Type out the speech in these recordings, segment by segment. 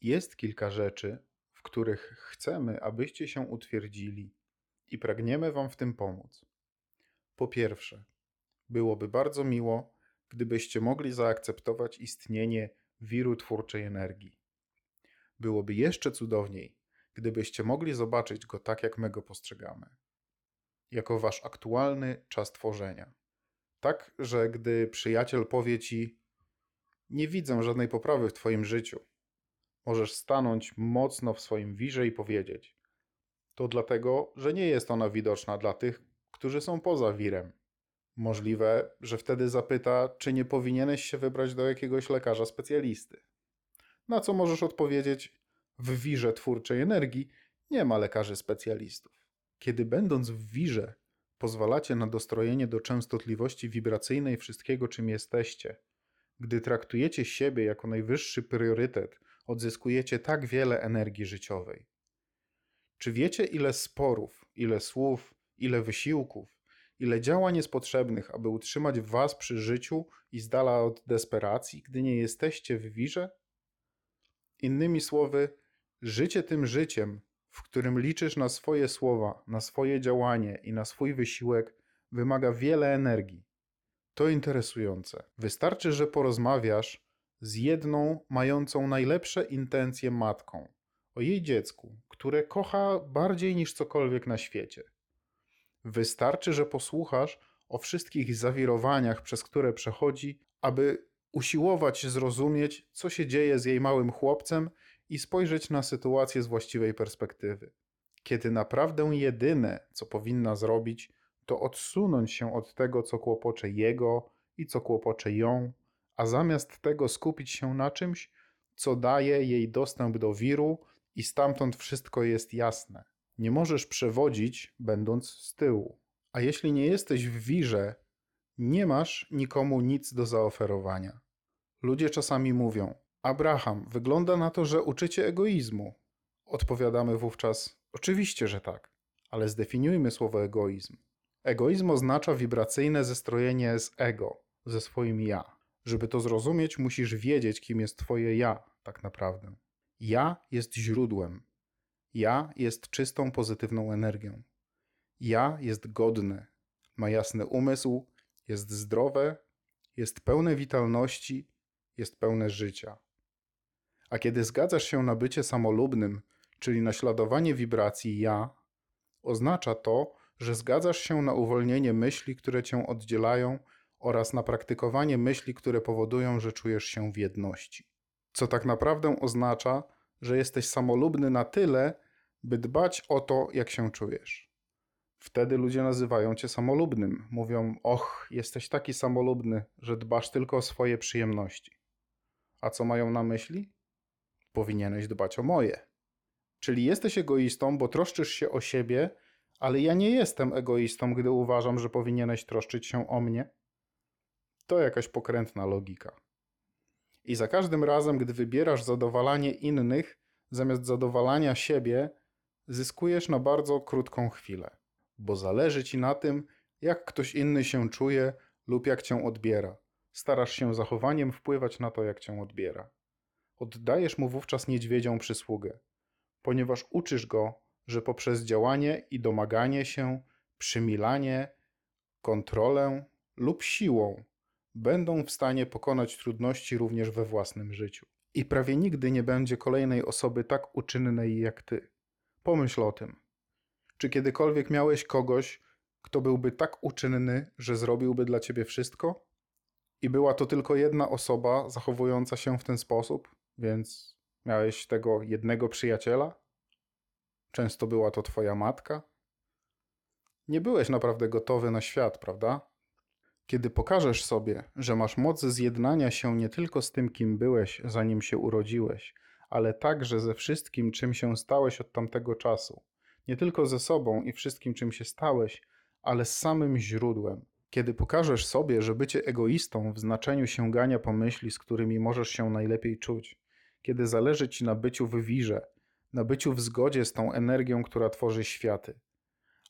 Jest kilka rzeczy, w których chcemy, abyście się utwierdzili i pragniemy Wam w tym pomóc. Po pierwsze, byłoby bardzo miło, gdybyście mogli zaakceptować istnienie wiru twórczej energii. Byłoby jeszcze cudowniej, gdybyście mogli zobaczyć go tak, jak my go postrzegamy. Jako wasz aktualny czas tworzenia. Tak, że gdy przyjaciel powie ci: Nie widzę żadnej poprawy w twoim życiu, możesz stanąć mocno w swoim wirze i powiedzieć: To dlatego, że nie jest ona widoczna dla tych, którzy są poza wirem. Możliwe, że wtedy zapyta, czy nie powinieneś się wybrać do jakiegoś lekarza specjalisty. Na co możesz odpowiedzieć: W wirze twórczej energii nie ma lekarzy specjalistów. Kiedy będąc w wirze, pozwalacie na dostrojenie do częstotliwości wibracyjnej wszystkiego, czym jesteście, gdy traktujecie siebie jako najwyższy priorytet, odzyskujecie tak wiele energii życiowej. Czy wiecie, ile sporów, ile słów, ile wysiłków, ile działań jest potrzebnych, aby utrzymać was przy życiu i z dala od desperacji, gdy nie jesteście w wirze? Innymi słowy, życie tym życiem, w którym liczysz na swoje słowa, na swoje działanie i na swój wysiłek, wymaga wiele energii. To interesujące. Wystarczy, że porozmawiasz z jedną mającą najlepsze intencje matką o jej dziecku, które kocha bardziej niż cokolwiek na świecie. Wystarczy, że posłuchasz o wszystkich zawirowaniach, przez które przechodzi, aby usiłować zrozumieć, co się dzieje z jej małym chłopcem i spojrzeć na sytuację z właściwej perspektywy. Kiedy naprawdę jedyne, co powinna zrobić, to odsunąć się od tego, co kłopocze jego i co kłopocze ją, a zamiast tego skupić się na czymś, co daje jej dostęp do wiru i stamtąd wszystko jest jasne. Nie możesz przewodzić, będąc z tyłu. A jeśli nie jesteś w wirze, nie masz nikomu nic do zaoferowania. Ludzie czasami mówią: Abraham, wygląda na to, że uczycie egoizmu. Odpowiadamy wówczas: Oczywiście, że tak, ale zdefiniujmy słowo egoizm. Egoizm oznacza wibracyjne zestrojenie z ego, ze swoim ja. Żeby to zrozumieć, musisz wiedzieć, kim jest Twoje ja, tak naprawdę. Ja jest źródłem. Ja jest czystą, pozytywną energią. Ja jest godny, ma jasny umysł, jest zdrowe, jest pełne witalności, jest pełne życia. A kiedy zgadzasz się na bycie samolubnym, czyli naśladowanie wibracji ja, oznacza to, że zgadzasz się na uwolnienie myśli, które cię oddzielają, oraz na praktykowanie myśli, które powodują, że czujesz się w jedności. Co tak naprawdę oznacza, że jesteś samolubny na tyle, by dbać o to, jak się czujesz. Wtedy ludzie nazywają cię samolubnym. Mówią: Och, jesteś taki samolubny, że dbasz tylko o swoje przyjemności. A co mają na myśli? Powinieneś dbać o moje. Czyli jesteś egoistą, bo troszczysz się o siebie, ale ja nie jestem egoistą, gdy uważam, że powinieneś troszczyć się o mnie. To jakaś pokrętna logika. I za każdym razem, gdy wybierasz zadowalanie innych zamiast zadowalania siebie, zyskujesz na bardzo krótką chwilę, bo zależy ci na tym, jak ktoś inny się czuje lub jak cię odbiera. Starasz się zachowaniem wpływać na to, jak cię odbiera. Oddajesz mu wówczas niedźwiedzią przysługę, ponieważ uczysz go, że poprzez działanie i domaganie się, przymilanie, kontrolę lub siłą będą w stanie pokonać trudności również we własnym życiu. I prawie nigdy nie będzie kolejnej osoby tak uczynnej jak ty. Pomyśl o tym. Czy kiedykolwiek miałeś kogoś, kto byłby tak uczynny, że zrobiłby dla ciebie wszystko? I była to tylko jedna osoba zachowująca się w ten sposób, więc miałeś tego jednego przyjaciela? Często była to twoja matka? Nie byłeś naprawdę gotowy na świat, prawda? Kiedy pokażesz sobie, że masz moc zjednania się nie tylko z tym, kim byłeś, zanim się urodziłeś, ale także ze wszystkim, czym się stałeś od tamtego czasu, nie tylko ze sobą i wszystkim, czym się stałeś, ale z samym źródłem. Kiedy pokażesz sobie, że bycie egoistą w znaczeniu sięgania po myśli, z którymi możesz się najlepiej czuć, kiedy zależy ci na byciu w wirze, na byciu w zgodzie z tą energią, która tworzy światy.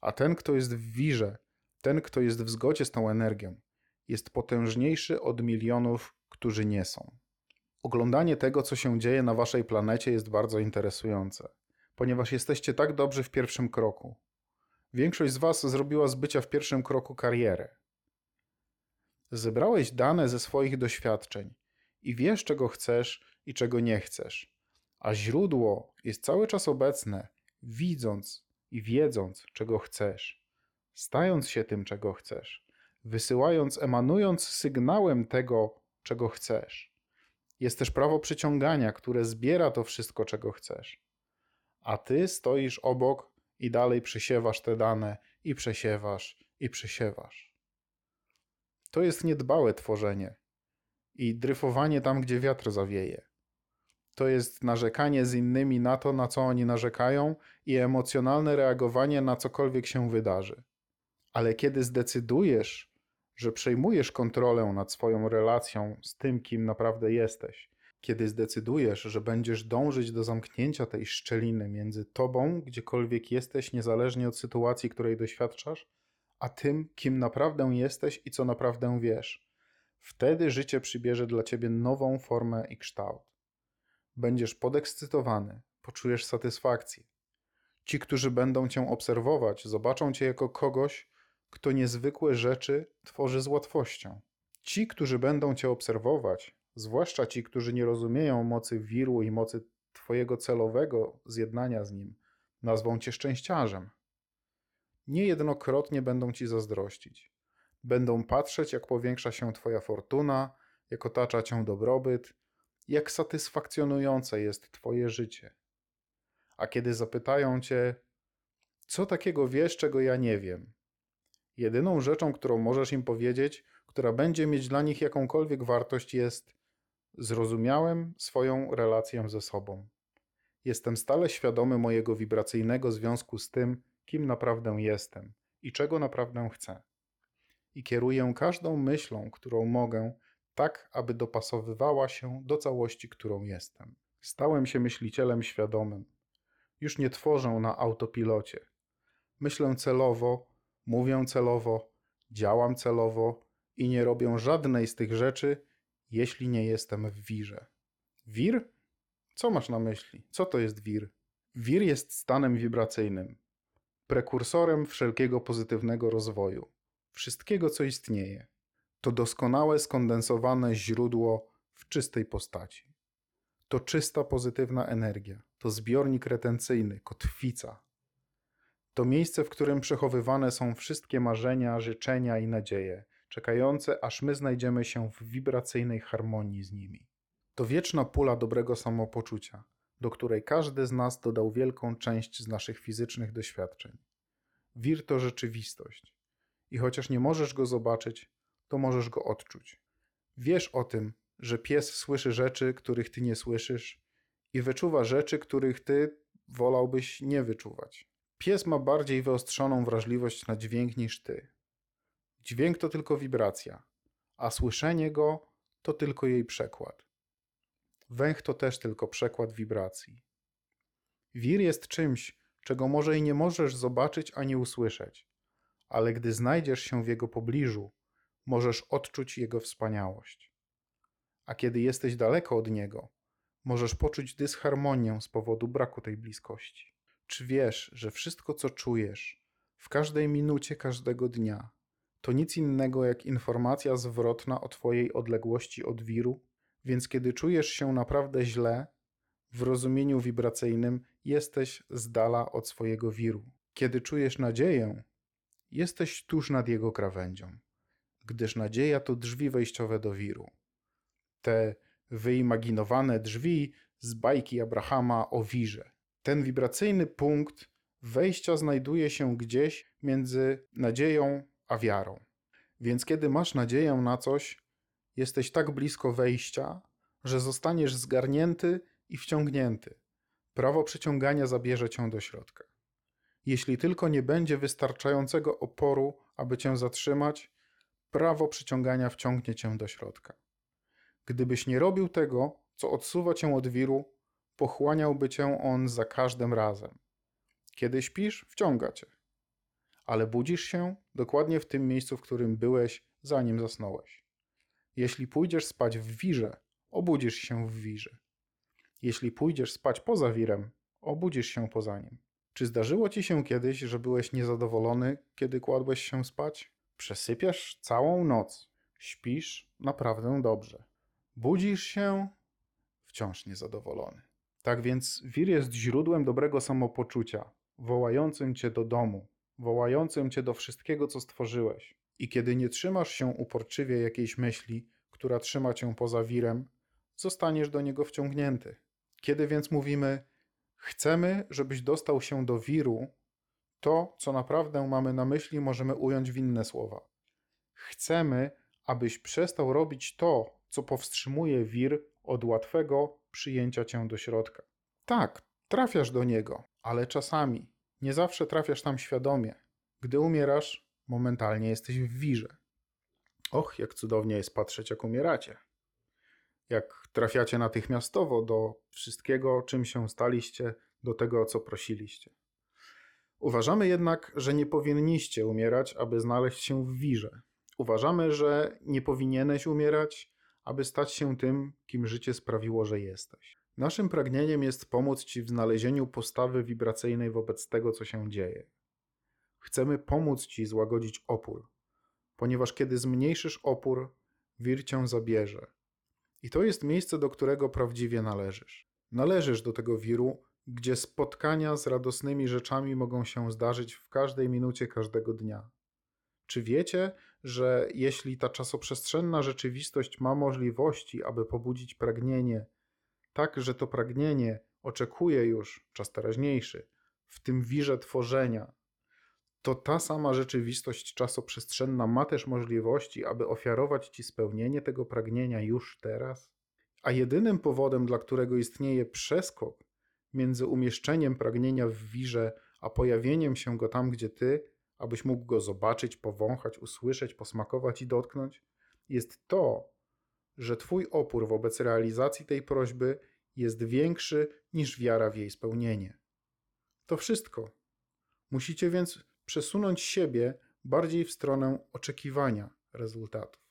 A ten, kto jest w wirze, ten, kto jest w zgodzie z tą energią, jest potężniejszy od milionów, którzy nie są. Oglądanie tego, co się dzieje na waszej planecie, jest bardzo interesujące, ponieważ jesteście tak dobrzy w pierwszym kroku. Większość z was zrobiła z bycia w pierwszym kroku karierę. Zebrałeś dane ze swoich doświadczeń i wiesz, czego chcesz i czego nie chcesz, a źródło jest cały czas obecne, widząc i wiedząc, czego chcesz, stając się tym, czego chcesz, wysyłając, emanując sygnałem tego, czego chcesz. Jest też prawo przyciągania, które zbiera to wszystko, czego chcesz. A ty stoisz obok i dalej przesiewasz te dane, i przesiewasz, i przesiewasz. To jest niedbałe tworzenie i dryfowanie tam, gdzie wiatr zawieje. To jest narzekanie z innymi na to, na co oni narzekają, i emocjonalne reagowanie na cokolwiek się wydarzy. Ale kiedy zdecydujesz, że przejmujesz kontrolę nad swoją relacją z tym, kim naprawdę jesteś, kiedy zdecydujesz, że będziesz dążyć do zamknięcia tej szczeliny między tobą, gdziekolwiek jesteś, niezależnie od sytuacji, której doświadczasz, a tym, kim naprawdę jesteś i co naprawdę wiesz, wtedy życie przybierze dla ciebie nową formę i kształt. Będziesz podekscytowany, poczujesz satysfakcję. Ci, którzy będą cię obserwować, zobaczą cię jako kogoś, kto niezwykłe rzeczy tworzy z łatwością. Ci, którzy będą cię obserwować, zwłaszcza ci, którzy nie rozumieją mocy wiru i mocy twojego celowego zjednania z nim, nazwą cię szczęściarzem. Niejednokrotnie będą ci zazdrościć. Będą patrzeć, jak powiększa się twoja fortuna, jak otacza cię dobrobyt, jak satysfakcjonujące jest twoje życie. A kiedy zapytają cię, co takiego wiesz, czego ja nie wiem, Jedyną rzeczą, którą możesz im powiedzieć, która będzie mieć dla nich jakąkolwiek wartość, jest: Zrozumiałem swoją relację ze sobą. Jestem stale świadomy mojego wibracyjnego związku z tym, kim naprawdę jestem i czego naprawdę chcę. I kieruję każdą myślą, którą mogę, tak, aby dopasowywała się do całości, którą jestem. Stałem się myślicielem świadomym. Już nie tworzę na autopilocie. Myślę celowo mówię celowo, działam celowo i nie robię żadnej z tych rzeczy, jeśli nie jestem w wirze. Wir? Co masz na myśli? Co to jest wir? Wir jest stanem wibracyjnym, prekursorem wszelkiego pozytywnego rozwoju, wszystkiego, co istnieje. To doskonałe, skondensowane źródło w czystej postaci. To czysta, pozytywna energia, to zbiornik retencyjny, kotwica, to miejsce, w którym przechowywane są wszystkie marzenia, życzenia i nadzieje, czekające, aż my znajdziemy się w wibracyjnej harmonii z nimi. To wieczna pula dobrego samopoczucia, do której każdy z nas dodał wielką część z naszych fizycznych doświadczeń. Wir to rzeczywistość. I chociaż nie możesz go zobaczyć, to możesz go odczuć. Wiesz o tym, że pies słyszy rzeczy, których ty nie słyszysz, i wyczuwa rzeczy, których ty wolałbyś nie wyczuwać. Pies ma bardziej wyostrzoną wrażliwość na dźwięk niż ty. Dźwięk to tylko wibracja, a słyszenie go to tylko jej przekład. Węch to też tylko przekład wibracji. Wir jest czymś, czego może i nie możesz zobaczyć ani usłyszeć, ale gdy znajdziesz się w jego pobliżu, możesz odczuć jego wspaniałość. A kiedy jesteś daleko od niego, możesz poczuć dysharmonię z powodu braku tej bliskości. Czy wiesz, że wszystko, co czujesz w każdej minucie każdego dnia, to nic innego jak informacja zwrotna o Twojej odległości od wiru? Więc kiedy czujesz się naprawdę źle, w rozumieniu wibracyjnym jesteś z dala od swojego wiru. Kiedy czujesz nadzieję, jesteś tuż nad jego krawędzią, gdyż nadzieja to drzwi wejściowe do wiru. Te wyimaginowane drzwi z bajki Abrahama o wirze ten wibracyjny punkt wejścia znajduje się gdzieś między nadzieją a wiarą. Więc kiedy masz nadzieję na coś, jesteś tak blisko wejścia, że zostaniesz zgarnięty i wciągnięty. Prawo przyciągania zabierze cię do środka. Jeśli tylko nie będzie wystarczającego oporu, aby cię zatrzymać, prawo przyciągania wciągnie cię do środka. Gdybyś nie robił tego, co odsuwa cię od wiru, pochłaniałby cię on za każdym razem. Kiedy śpisz, wciąga cię. Ale budzisz się dokładnie w tym miejscu, w którym byłeś, zanim zasnąłeś. Jeśli pójdziesz spać w wirze, obudzisz się w wirze. Jeśli pójdziesz spać poza wirem, obudzisz się poza nim. Czy zdarzyło ci się kiedyś, że byłeś niezadowolony, kiedy kładłeś się spać? Przesypiasz całą noc, śpisz naprawdę dobrze. Budzisz się wciąż niezadowolony. Tak więc wir jest źródłem dobrego samopoczucia, wołającym cię do domu, wołającym cię do wszystkiego, co stworzyłeś. I kiedy nie trzymasz się uporczywie jakiejś myśli, która trzyma cię poza wirem, zostaniesz do niego wciągnięty. Kiedy więc mówimy, chcemy, żebyś dostał się do wiru, to, co naprawdę mamy na myśli, możemy ująć w inne słowa. Chcemy, abyś przestał robić to, co powstrzymuje wir od łatwego przyjęcia cię do środka. Tak, trafiasz do niego, ale czasami, nie zawsze trafiasz tam świadomie. Gdy umierasz, momentalnie jesteś w wirze. Och, jak cudownie jest patrzeć, jak umieracie. Jak trafiacie natychmiastowo do wszystkiego, czym się staliście, do tego, o co prosiliście. Uważamy jednak, że nie powinniście umierać, aby znaleźć się w wirze. Uważamy, że nie powinieneś umierać, aby stać się tym, kim życie sprawiło, że jesteś. Naszym pragnieniem jest pomóc Ci w znalezieniu postawy wibracyjnej wobec tego, co się dzieje. Chcemy pomóc Ci złagodzić opór, ponieważ kiedy zmniejszysz opór, wir Cię zabierze. I to jest miejsce, do którego prawdziwie należysz. Należysz do tego wiru, gdzie spotkania z radosnymi rzeczami mogą się zdarzyć w każdej minucie każdego dnia. Czy wiecie, że jeśli ta czasoprzestrzenna rzeczywistość ma możliwości, aby pobudzić pragnienie, tak, że to pragnienie oczekuje już czas teraźniejszy, w tym wirze tworzenia, to ta sama rzeczywistość czasoprzestrzenna ma też możliwości, aby ofiarować ci spełnienie tego pragnienia już teraz? A jedynym powodem, dla którego istnieje przeskok między umieszczeniem pragnienia w wirze, a pojawieniem się go tam, gdzie ty, abyś mógł go zobaczyć, powąchać, usłyszeć, posmakować i dotknąć, jest to, że Twój opór wobec realizacji tej prośby jest większy niż wiara w jej spełnienie. To wszystko. Musicie więc przesunąć siebie bardziej w stronę oczekiwania rezultatów.